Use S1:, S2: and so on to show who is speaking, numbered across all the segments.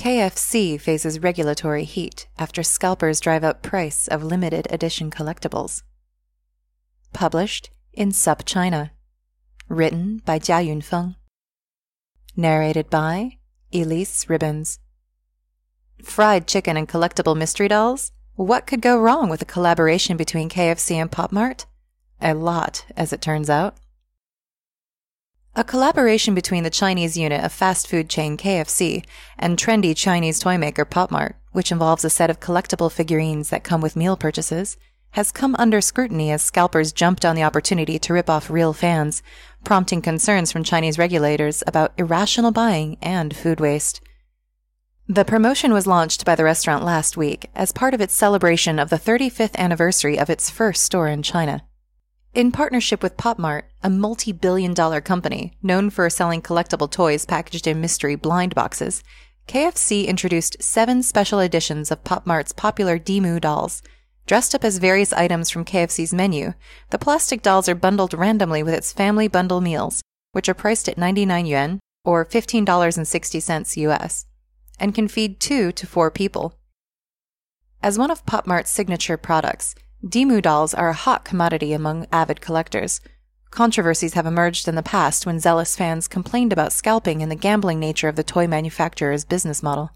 S1: KFC faces regulatory heat after scalpers drive up price of limited edition collectibles. Published in SupChina. Written by Jiayun Feng. Narrated by Elyse Ribbons. Fried chicken and collectible mystery dolls? What could go wrong with a collaboration between KFC and Pop Mart? A lot, as it turns out. A collaboration between the Chinese unit of fast food chain KFC and trendy Chinese toy maker Pop Mart, which involves a set of collectible figurines that come with meal purchases, has come under scrutiny as scalpers jumped on the opportunity to rip off real fans, prompting concerns from Chinese regulators about irrational buying and food waste. The promotion was launched by the restaurant last week as part of its celebration of the 35th anniversary of its first store in China. In partnership with PopMart, a multi billion dollar company known for selling collectible toys packaged in mystery blind boxes, KFC introduced seven special editions of PopMart's popular Dimoo dolls. Dressed up as various items from KFC's menu, the plastic dolls are bundled randomly with its family bundle meals, which are priced at 99 yuan or $15.60 US and can feed two to four people. As one of PopMart's signature products, Dimoo dolls are a hot commodity among avid collectors. Controversies have emerged in the past when zealous fans complained about scalping and the gambling nature of the toy manufacturer's business model.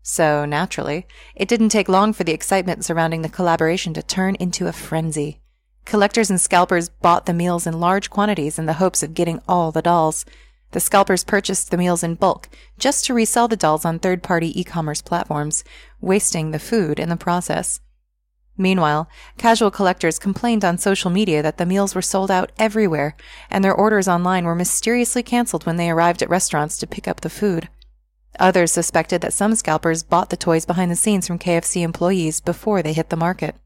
S1: So, naturally, it didn't take long for the excitement surrounding the collaboration to turn into a frenzy. Collectors and scalpers bought the meals in large quantities in the hopes of getting all the dolls. The scalpers purchased the meals in bulk just to resell the dolls on third party e commerce platforms, wasting the food in the process. Meanwhile, casual collectors complained on social media that the meals were sold out everywhere, and their orders online were mysteriously canceled when they arrived at restaurants to pick up the food. Others suspected that some scalpers bought the toys behind the scenes from KFC employees before they hit the market.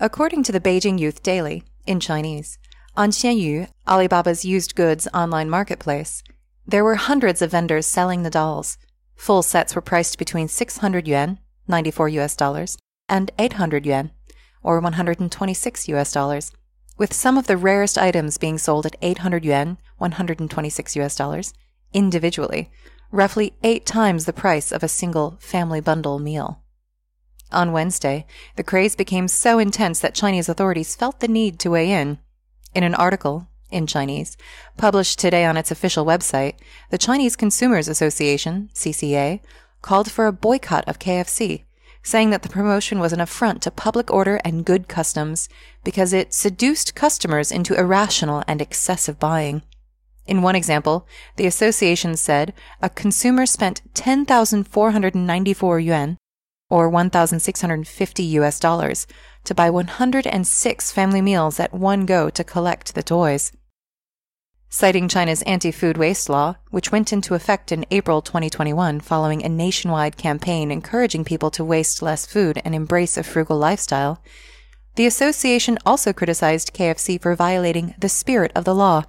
S1: According to the Beijing Youth Daily, in Chinese, on Xianyu, Alibaba's used goods online marketplace, there were hundreds of vendors selling the dolls. Full sets were priced between 600 yuan, 94 US dollars, and 800 yuan, or 126 US dollars, with some of the rarest items being sold at 800 yuan, 126 US dollars, individually, roughly eight times the price of a single family bundle meal. On Wednesday, the craze became so intense that Chinese authorities felt the need to weigh in in an article, in Chinese, published today on its official website, the Chinese Consumers Association, CCA, called for a boycott of KFC, saying that the promotion was an affront to public order and good customs because it seduced customers into irrational and excessive buying. In one example, the association said a consumer spent 10,494 yuan, or 1,650 US dollars, to buy 106 family meals at one go to collect the toys. Citing China's anti food waste law, which went into effect in April 2021 following a nationwide campaign encouraging people to waste less food and embrace a frugal lifestyle, the association also criticized KFC for violating the spirit of the law,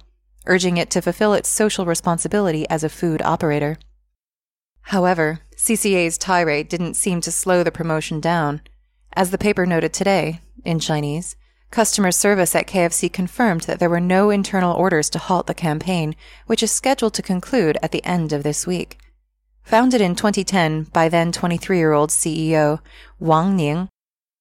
S1: urging it to fulfill its social responsibility as a food operator. However, CCA's tirade didn't seem to slow the promotion down. As the paper noted today, in Chinese, customer service at KFC confirmed that there were no internal orders to halt the campaign, which is scheduled to conclude at the end of this week. Founded in 2010 by then 23 year old CEO Wang Ning,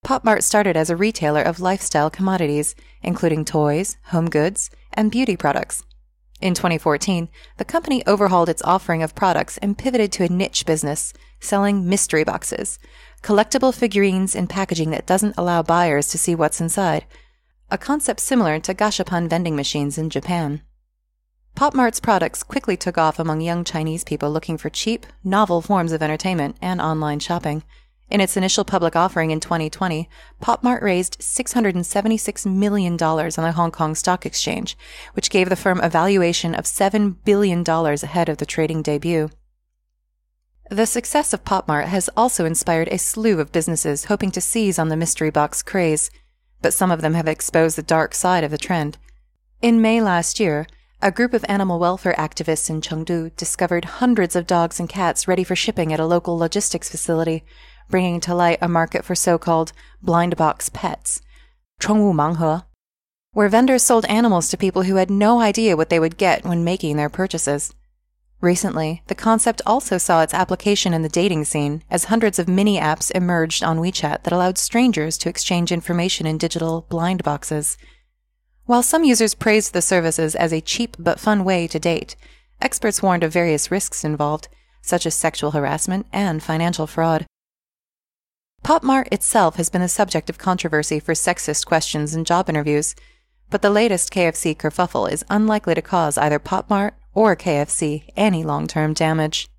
S1: PopMart started as a retailer of lifestyle commodities, including toys, home goods, and beauty products. In 2014, the company overhauled its offering of products and pivoted to a niche business, selling mystery boxes, collectible figurines in packaging that doesn't allow buyers to see what's inside, a concept similar to gashapon vending machines in Japan. PopMart's products quickly took off among young Chinese people looking for cheap, novel forms of entertainment and online shopping. In its initial public offering in 2020, PopMart raised $676 million on the Hong Kong Stock Exchange, which gave the firm a valuation of $7 billion ahead of the trading debut. The success of PopMart has also inspired a slew of businesses hoping to seize on the mystery box craze, but some of them have exposed the dark side of the trend. In May last year, a group of animal welfare activists in Chengdu discovered hundreds of dogs and cats ready for shipping at a local logistics facility, bringing to light a market for so-called blind box pets, 宠物盲盒, where vendors sold animals to people who had no idea what they would get when making their purchases. Recently, the concept also saw its application in the dating scene as hundreds of mini apps emerged on WeChat that allowed strangers to exchange information in digital blind boxes. While some users praised the services as a cheap but fun way to date, experts warned of various risks involved, such as sexual harassment and financial fraud. PopMart itself has been the subject of controversy for sexist questions in job interviews, but the latest KFC kerfuffle is unlikely to cause either PopMart or KFC any long term damage.